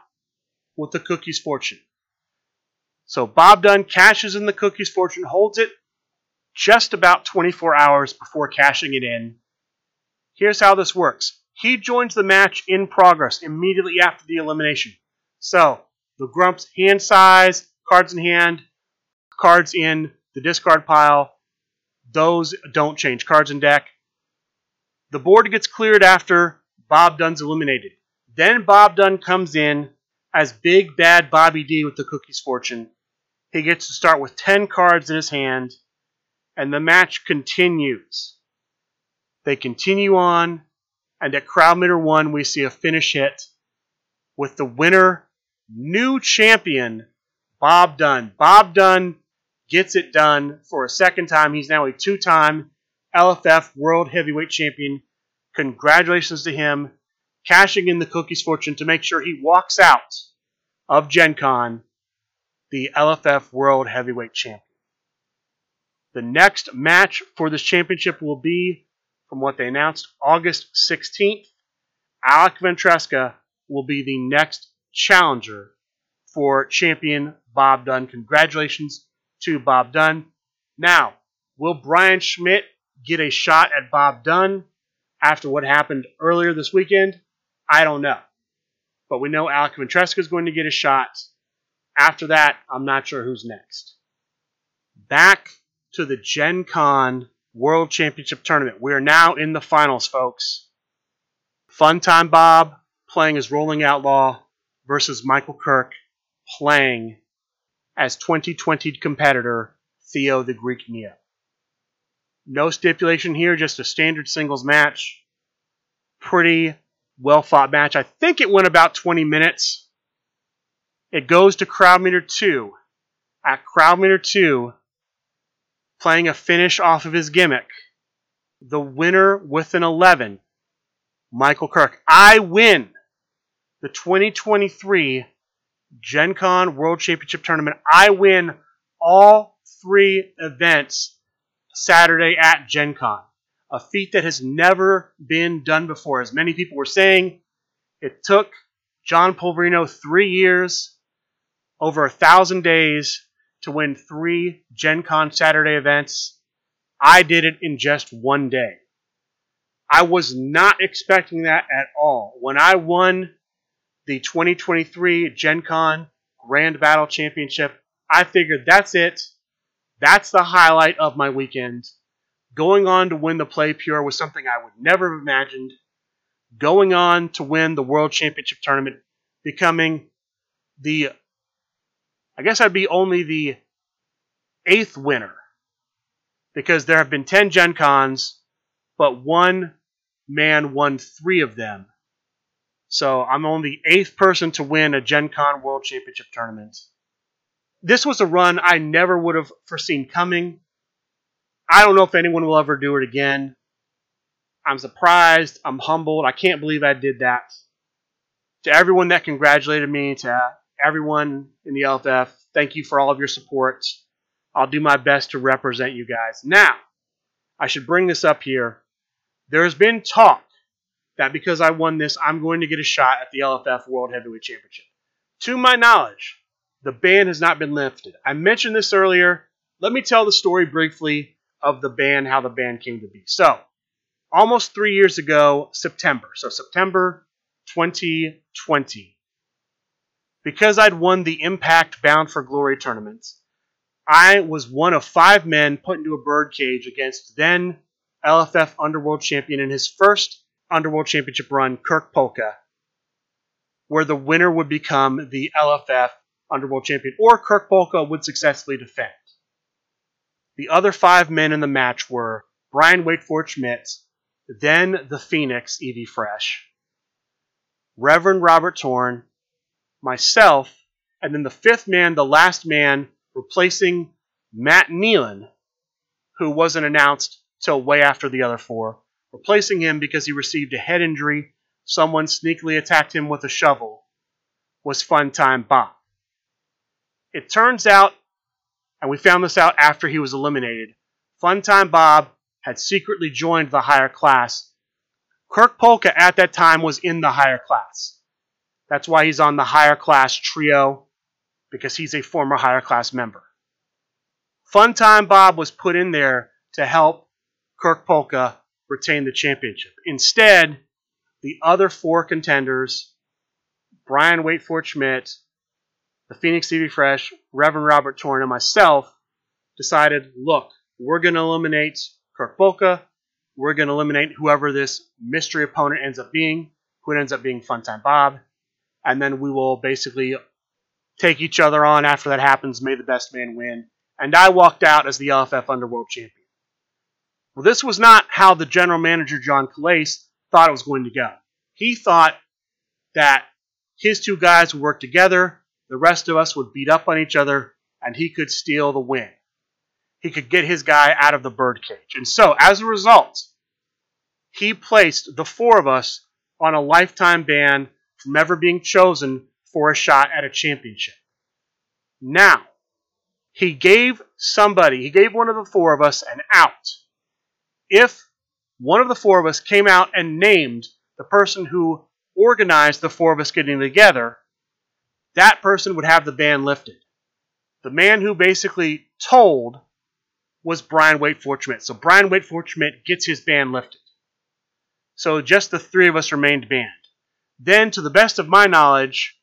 with the Cookie's Fortune. So Bob Dunn cashes in the Cookie's Fortune, holds it just about 24 hours before cashing it in. Here's how this works. He joins the match in progress immediately after the elimination. So, the Grump's hand size, cards in hand, cards in the discard pile, those don't change. Cards in deck. The board gets cleared after Bob Dunn's eliminated. Then Bob Dunn comes in as Big Bad Bobby D with the Cookie's Fortune. He gets to start with 10 cards in his hand, and the match continues. They continue on, and at crowd meter one, we see a finish hit with the winner, new champion, Bob Dunn. Bob Dunn gets it done for a second time. He's now a two time LFF World Heavyweight Champion. Congratulations to him, cashing in the Cookie's fortune to make sure he walks out of Gen Con the LFF World Heavyweight Champion. The next match for this championship will be from what they announced, August 16th, Alec Ventresca will be the next challenger for champion Bob Dunn. Congratulations to Bob Dunn. Now, will Brian Schmidt get a shot at Bob Dunn after what happened earlier this weekend? I don't know. But we know Alec Ventresca is going to get a shot. After that, I'm not sure who's next. Back to the Gen Con World Championship Tournament. We are now in the finals, folks. Fun time Bob playing as Rolling Outlaw versus Michael Kirk playing as 2020 competitor Theo the Greek Neo. No stipulation here, just a standard singles match. Pretty well fought match. I think it went about 20 minutes. It goes to crowd meter 2. At crowd meter 2, playing a finish off of his gimmick, the winner with an 11, Michael Kirk. I win the 2023 Gen Con World Championship Tournament. I win all three events Saturday at Gen Con. A feat that has never been done before. As many people were saying, it took John Polverino three years, over a thousand days, to win three Gen Con Saturday events. I did it in just one day. I was not expecting that at all. When I won the 2023 Gen Con Grand Battle Championship, I figured that's it. That's the highlight of my weekend. Going on to win the Play Pure was something I would never have imagined. Going on to win the World Championship tournament, becoming the, I guess I'd be only the eighth winner because there have been 10 Gen Cons, but one man won three of them. So I'm only the eighth person to win a Gen Con World Championship tournament this was a run I never would have foreseen coming. I don't know if anyone will ever do it again. I'm surprised. I'm humbled. I can't believe I did that. To everyone that congratulated me, to everyone in the LFF, thank you for all of your support. I'll do my best to represent you guys. Now, I should bring this up here. There's been talk that because I won this, I'm going to get a shot at the LFF World Heavyweight Championship. To my knowledge, the ban has not been lifted. I mentioned this earlier. Let me tell the story briefly of the ban, how the ban came to be. So, almost three years ago, September, so September 2020, because I'd won the Impact Bound for Glory tournament, I was one of five men put into a birdcage against then LFF Underworld champion in his first Underworld Championship run, Kirk Polka, where the winner would become the LFF Underworld champion, or Kirk Polka would successfully defend. The other five men in the match were Brian Waitford Schmidt, then the Phoenix Evie Fresh, Reverend Robert Torn, myself, and then the fifth man, the last man, replacing Matt Nealon, who wasn't announced till way after the other four, replacing him because he received a head injury. Someone sneakily attacked him with a shovel. Was Fun Time Bob. It turns out, and we found this out after he was eliminated, Funtime Bob had secretly joined the higher class. Kirk Polka at that time was in the higher class. That's why he's on the higher class trio, because he's a former higher class member. Funtime Bob was put in there to help Kirk Polka retain the championship. Instead, the other four contenders, Brian Waitford Schmidt, the Phoenix Evie Fresh, Reverend Robert Torn, and myself decided, look, we're going to eliminate Kirk Polka. We're going to eliminate whoever this mystery opponent ends up being, who ends up being Funtime Bob. And then we will basically take each other on after that happens. May the best man win. And I walked out as the LFF Underworld Champion. Well, this was not how the general manager, John Calais, thought it was going to go. He thought that his two guys would work together the rest of us would beat up on each other, and he could steal the win. He could get his guy out of the birdcage. And so, as a result, he placed the four of us on a lifetime ban from ever being chosen for a shot at a championship. Now, he gave somebody, he gave one of the four of us an out. If one of the four of us came out and named the person who organized the four of us getting together, that person would have the ban lifted. The man who basically told was Brian Waitford Schmidt. So Brian Waitford Schmidt gets his ban lifted. So just the three of us remained banned. Then, to the best of my knowledge,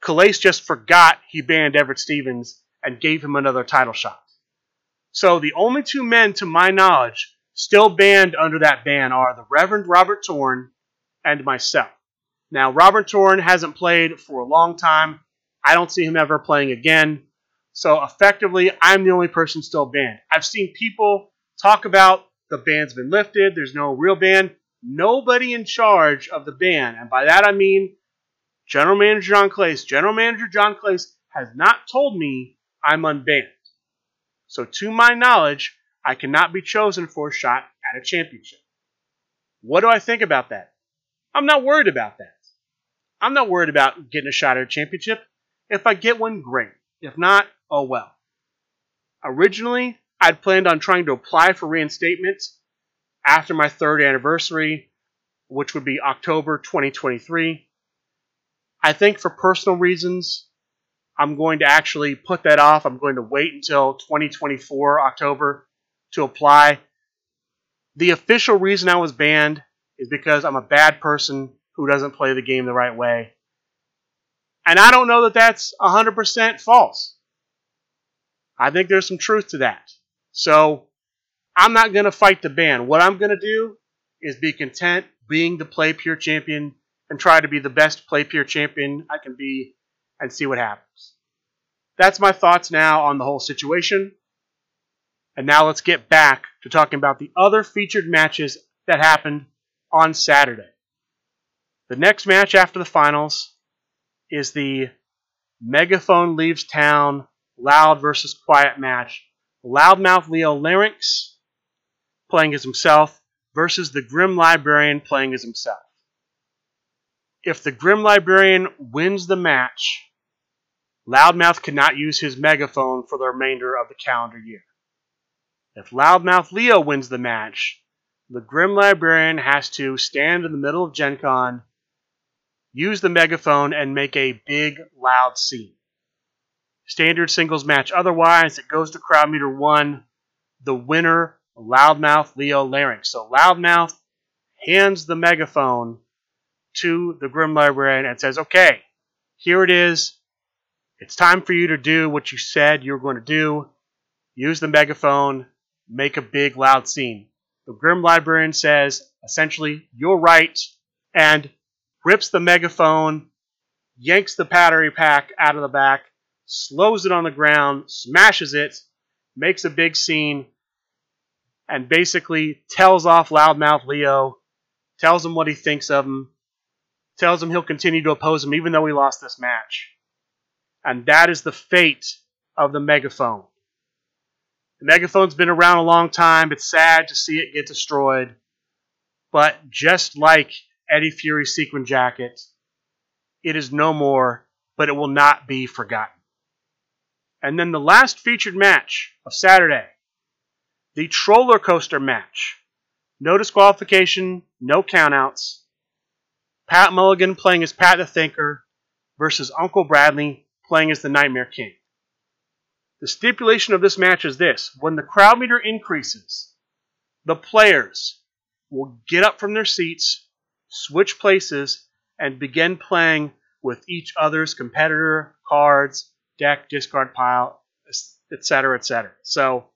Calais just forgot he banned Everett Stevens and gave him another title shot. So the only two men, to my knowledge, still banned under that ban are the Reverend Robert Torn and myself. Now, Robert Torn hasn't played for a long time. I don't see him ever playing again. So effectively, I'm the only person still banned. I've seen people talk about the ban's been lifted, there's no real ban. Nobody in charge of the ban, and by that I mean General Manager John Clace, General Manager John Clace has not told me I'm unbanned. So to my knowledge, I cannot be chosen for a shot at a championship. What do I think about that? I'm not worried about that. I'm not worried about getting a shot at a championship. If I get one, great. If not, oh well. Originally, I'd planned on trying to apply for reinstatement after my third anniversary, which would be October 2023. I think for personal reasons, I'm going to actually put that off. I'm going to wait until 2024 October to apply. The official reason I was banned is because I'm a bad person who doesn't play the game the right way. And I don't know that that's 100% false. I think there's some truth to that. So I'm not going to fight the ban. What I'm going to do is be content being the play pure champion and try to be the best play pure champion I can be and see what happens. That's my thoughts now on the whole situation. And now let's get back to talking about the other featured matches that happened on Saturday. The next match after the finals is the Megaphone Leaves Town Loud versus Quiet match. Loudmouth Leo Larynx playing as himself versus the Grim Librarian playing as himself. If the Grim Librarian wins the match, Loudmouth cannot use his megaphone for the remainder of the calendar year. If Loudmouth Leo wins the match, the Grim Librarian has to stand in the middle of Gen Con, use the megaphone, and make a big, loud scene. Standard singles match otherwise, it goes to crowd meter one. The winner, Loudmouth Leo Larynx. So Loudmouth hands the megaphone to the Grim Librarian and says, Okay, here it is. It's time for you to do what you said you were going to do. Use the megaphone, make a big, loud scene. The Grim Librarian says, essentially, you're right, and rips the megaphone, yanks the battery pack out of the back, slows it on the ground, smashes it, makes a big scene, and basically tells off Loudmouth Leo, tells him what he thinks of him, tells him he'll continue to oppose him even though he lost this match. And that is the fate of the megaphone. The megaphone's been around a long time. It's sad to see it get destroyed. But just like Eddie Fury's sequin jacket, it is no more, but it will not be forgotten. And then the last featured match of Saturday, the Troller Coaster match. No disqualification, no countouts. Pat Mulligan playing as Pat the Thinker versus Uncle Bradley playing as the Nightmare King. The stipulation of this match is this when the crowd meter increases, the players will get up from their seats, switch places, and begin playing with each other's competitor, cards, deck, discard pile, etc., etc. So,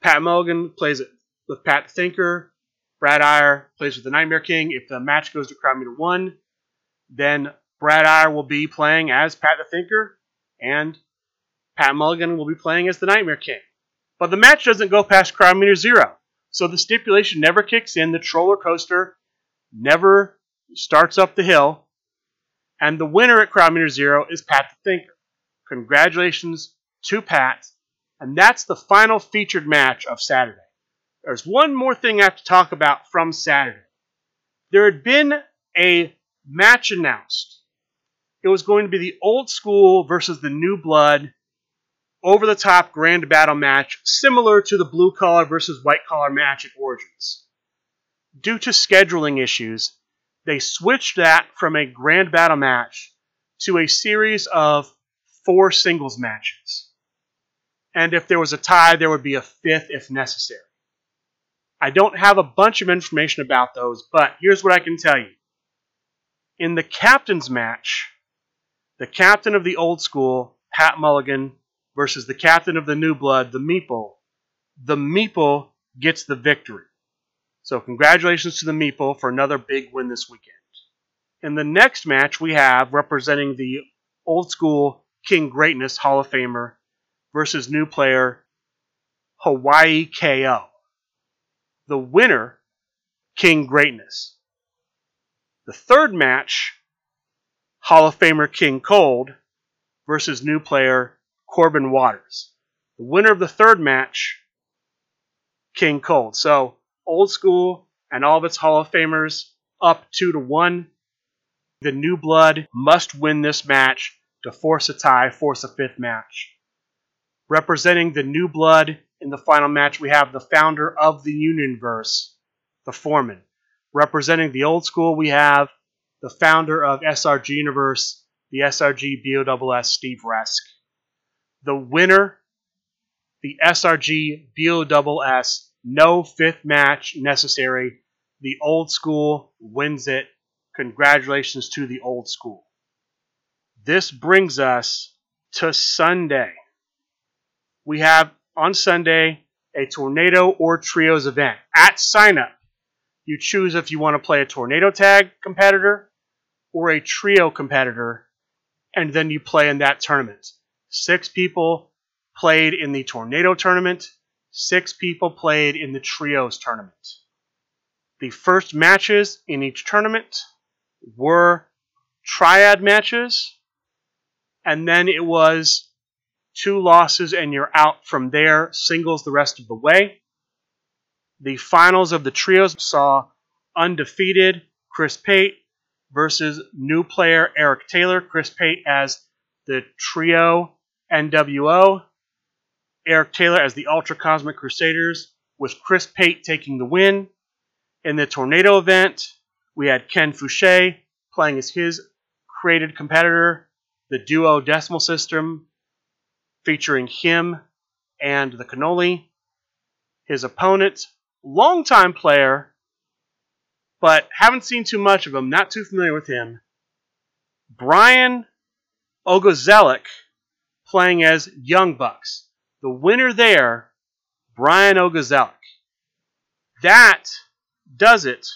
Pat Mulligan plays it with Pat the Thinker. Brad Iyer plays with the Nightmare King. If the match goes to crowd meter one, then Brad Iyer will be playing as Pat the Thinker, and Pat Mulligan will be playing as the Nightmare King. But the match doesn't go past crowd meter zero, so the stipulation never kicks in. The roller coaster never starts up the hill, and the winner at crowd meter zero is Pat the Thinker. Congratulations to Pat, and that's the final featured match of Saturday. There's one more thing I have to talk about from Saturday. There had been a match announced. It was going to be the old school versus the new blood over the top grand battle match, similar to the blue collar versus white collar match at Origins. Due to scheduling issues, they switched that from a grand battle match to a series of four singles matches. And if there was a tie, there would be a fifth if necessary. I don't have a bunch of information about those, but here's what I can tell you. In the captain's match, the captain of the old school, Pat Mulligan, versus the captain of the new blood, the Meeple, the Meeple gets the victory. So congratulations to the Meeple for another big win this weekend. In the next match, we have representing the old school King Greatness Hall of Famer versus new player Hawaii KO. The winner, King Greatness. The third match, Hall of Famer King Cold versus new player Corbin Waters. The winner of the third match, King Cold. So, old school and all of its Hall of Famers up two to one. The new blood must win this match to force a tie, force a fifth match. Representing the new blood in the final match, we have the founder of the Unionverse, the Foreman. Representing the old school, we have the founder of SRG Universe, the SRG BOSS Steve Resk. The winner, the SRG BOSS, no fifth match necessary. The old school wins it. Congratulations to the old school. This brings us to Sunday. We have on Sunday a tornado or trios event. At sign up, you choose if you want to play a tornado tag competitor or a trio competitor, and then you play in that tournament. Six people played in the tornado tournament, six people played in the trios tournament. The first matches in each tournament were triad matches, and then it was two losses and you're out from there, singles the rest of the way. The finals of the trios saw undefeated Chris Pate versus new player Eric Taylor. Chris Pate as the trio NWO, Eric Taylor as the Ultra Cosmic Crusaders, with Chris Pate taking the win. In the Tornado event, we had Ken Fouché playing as his created competitor, the duo Decimal System, featuring him and the Cannoli. His opponent, longtime player, but haven't seen too much of him, not too familiar with him. Brian Ogozelik playing as Young Bucks. The winner there, Brian Ogozelik. That does it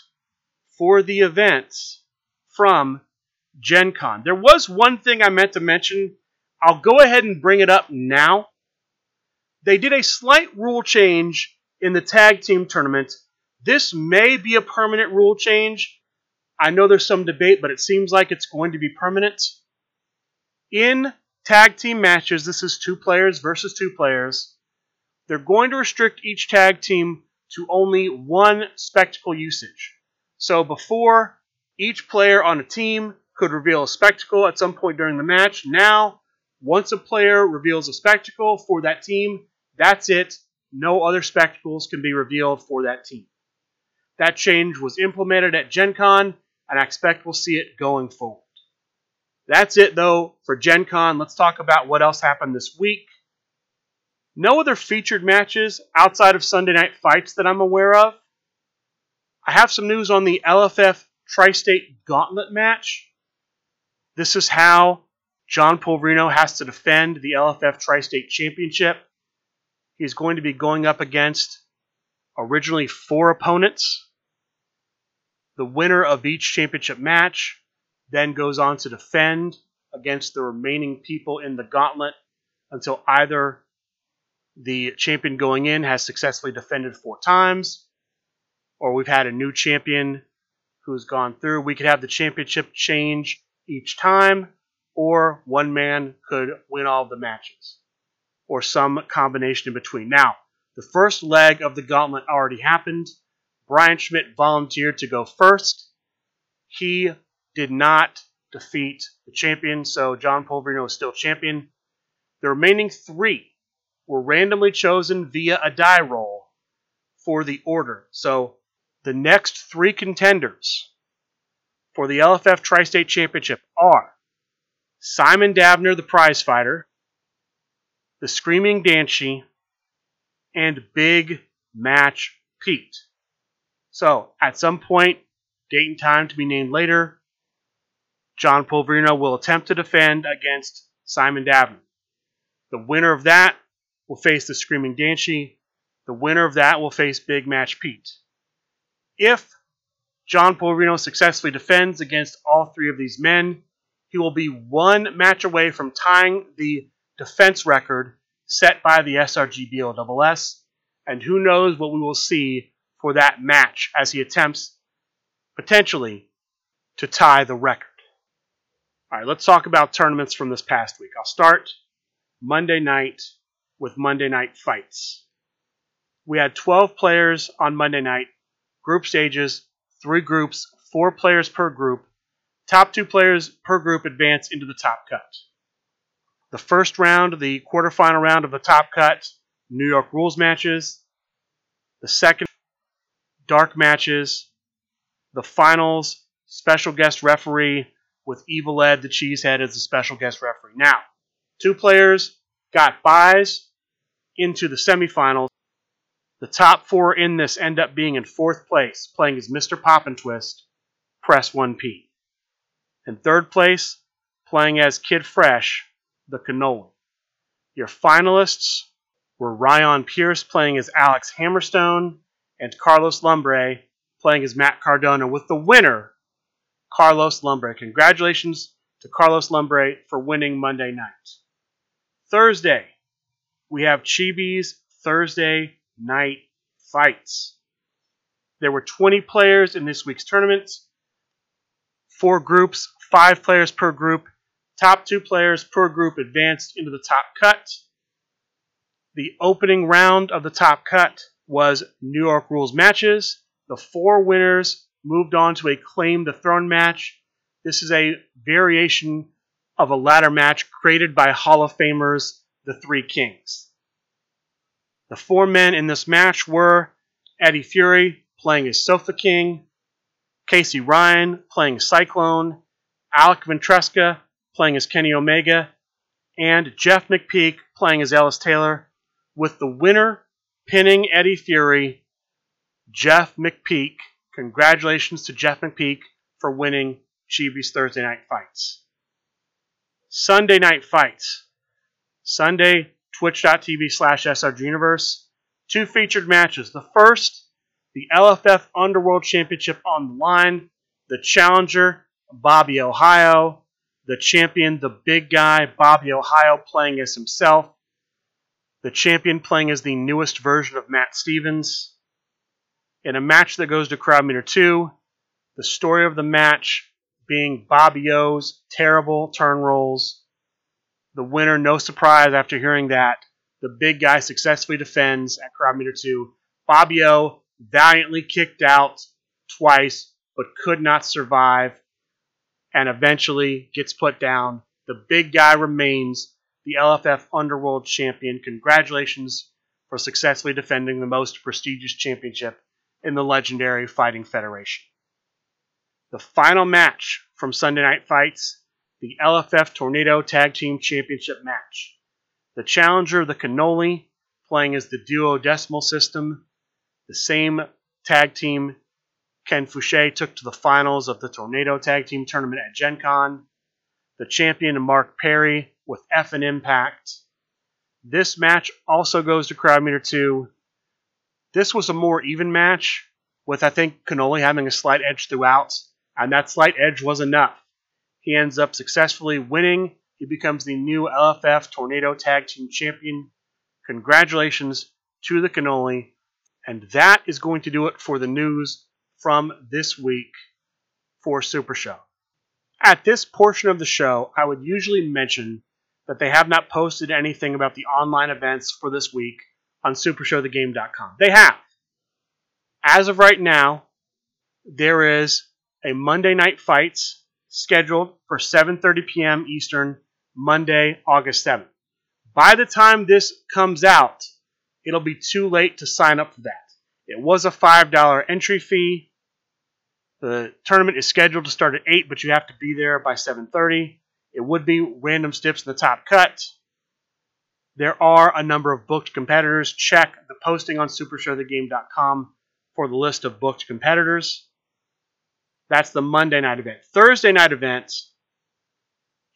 for the events from Gen Con. There was one thing I meant to mention. I'll go ahead and bring it up now. They did a slight rule change in the tag team tournament this may be a permanent rule change. I know there's some debate, but it seems like it's going to be permanent. In tag team matches, this is two players versus two players. They're going to restrict each tag team to only one spectacle usage. So before, each player on a team could reveal a spectacle at some point during the match. Now, once a player reveals a spectacle for that team, that's it. No other spectacles can be revealed for that team. That change was implemented at Gen Con, and I expect we'll see it going forward. That's it, though, for Gen Con. Let's talk about what else happened this week. No other featured matches outside of Sunday night fights that I'm aware of. I have some news on the LFF Tri State Gauntlet match. This is how John Polverino has to defend the LFF Tri State Championship. He's going to be going up against originally four opponents. The winner of each championship match then goes on to defend against the remaining people in the gauntlet until either the champion going in has successfully defended four times, or we've had a new champion who's gone through. We could have the championship change each time, or one man could win all the matches, or some combination in between. Now, the first leg of the gauntlet already happened. Brian Schmidt volunteered to go first. He did not defeat the champion, so John Polverino is still champion. The remaining three were randomly chosen via a die roll for the order. So the next three contenders for the LFF Tri State Championship are Simon Davner, the prize fighter, the Screaming Dancy, and Big Match Pete. So, at some point, date and time to be named later, John Polverino will attempt to defend against Simon Davin. The winner of that will face the Screaming Dancy. The winner of that will face Big Match Pete. If John Polverino successfully defends against all three of these men, he will be one match away from tying the defense record set by the SRG BOSS, and who knows what we will see for that match as he attempts potentially to tie the record. All right, let's talk about tournaments from this past week. I'll start Monday night with Monday night fights. We had 12 players on Monday night, group stages, three groups, four players per group. Top two players per group advance into the top cut. The first round, the quarterfinal round of the top cut, New York rules matches. The second, dark matches. The finals, special guest referee with Evil Ed the Cheesehead as the special guest referee. Now, two players got buys into the semifinals. The top four in this end up being in fourth place, playing as Mr. Poppin' Twist, Press 1P. In third place, playing as Kid Fresh, the Cannoli. Your finalists were Ryan Pierce playing as Alex Hammerstone and Carlos Lumbre playing as Matt Cardona, with the winner, Carlos Lumbre. Congratulations to Carlos Lumbre for winning Monday night. Thursday, we have Chibi's Thursday night fights. There were 20 players in this week's tournament, four groups, five players per group. Top two players per group advanced into the top cut. The opening round of the top cut was New York Rules matches. The four winners moved on to a Claim the Throne match. This is a variation of a ladder match created by Hall of Famers, the Three Kings. The four men in this match were Eddie Fury playing as Sofa King, Casey Ryan playing Cyclone, Alec Ventresca playing as Kenny Omega, and Jeff McPeak playing as Ellis Taylor, with the winner pinning Eddie Fury, Jeff McPeak. Congratulations to Jeff McPeak for winning Chibi's Thursday night fights. Sunday night fights. Sunday, twitch.tv slash srguniverse. Two featured matches. The first, the LFF Underworld Championship on the line. The challenger, Bobby Ohio. The champion, the big guy, Bobby Ohio, playing as himself. The champion playing as the newest version of Matt Stevens. In a match that goes to crowd meter two, the story of the match being Bobby O's terrible turn rolls the winner, no surprise after hearing that. The big guy successfully defends at crowd meter two. Fabio valiantly kicked out twice, but could not survive and eventually gets put down. The big guy remains the LFF Underworld Champion. Congratulations for successfully defending the most prestigious championship in the legendary Fighting Federation. The final match from Sunday Night Fights the LFF Tornado Tag Team Championship match. The challenger, the Cannoli, playing as the duodecimal system. The same tag team Ken Fouché took to the finals of the Tornado Tag Team Tournament at Gen Con. The champion, Mark Perry, with F and Impact. This match also goes to crowd meter 2. This was a more even match, with I think Cannoli having a slight edge throughout, and that slight edge was enough. He ends up successfully winning. He becomes the new LFF Tornado Tag Team Champion. Congratulations to the Cannoli. And that is going to do it for the news from this week for Super Show. At this portion of the show, I would usually mention that they have not posted anything about the online events for this week on supershowthegame.com. They have. As of right now, there is a Monday Night Fights scheduled for 7:30 p.m. Eastern, Monday, August 7th. By the time this comes out, it'll be too late to sign up for that. It was a $5 entry fee. The tournament is scheduled to start at 8, but you have to be there by 7:30. It would be random stips in the top cut. There are a number of booked competitors. Check the posting on supershowthegame.com for the list of booked competitors. That's the Monday night event. Thursday night event,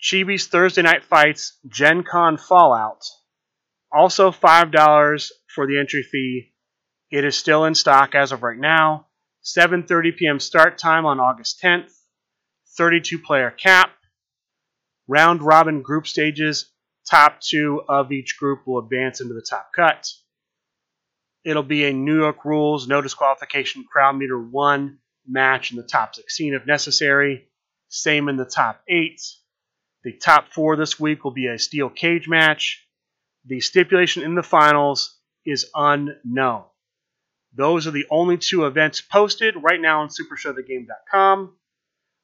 Chibi's Thursday night fights, Gen Con Fallout. Also $5 for the entry fee. It is still in stock as of right now. 7:30 p.m. start time on August 10th. 32 player cap. round robin group stages. Top two of each group will advance into the top cut. It'll be a New York rules, no disqualification, crowd meter one match in the top 16 if necessary. Same in the top eight. The top four this week will be a steel cage match. The stipulation in the finals is unknown. Those are the only two events posted right now on supershowthegame.com.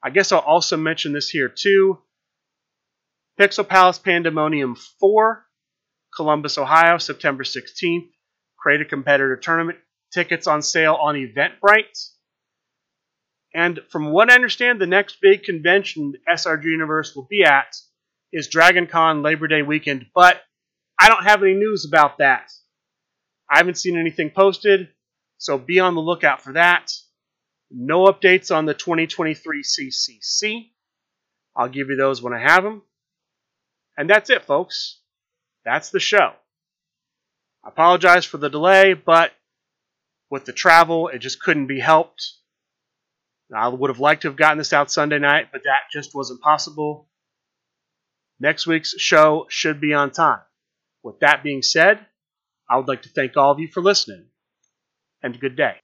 I guess I'll also mention this here too. Pixel Palace Pandemonium 4, Columbus, Ohio, September 16th. Create a competitor tournament. Tickets on sale on Eventbrite. And from what I understand, the next big convention SRG Universe will be at is Dragon Con Labor Day weekend, but I don't have any news about that. I haven't seen anything posted, so be on the lookout for that. No updates on the 2023 CCC. I'll give you those when I have them. And that's it, folks. That's the show. I apologize for the delay, but with the travel, it just couldn't be helped. I would have liked to have gotten this out Sunday night, but that just wasn't possible. Next week's show should be on time. With that being said, I would like to thank all of you for listening, and good day.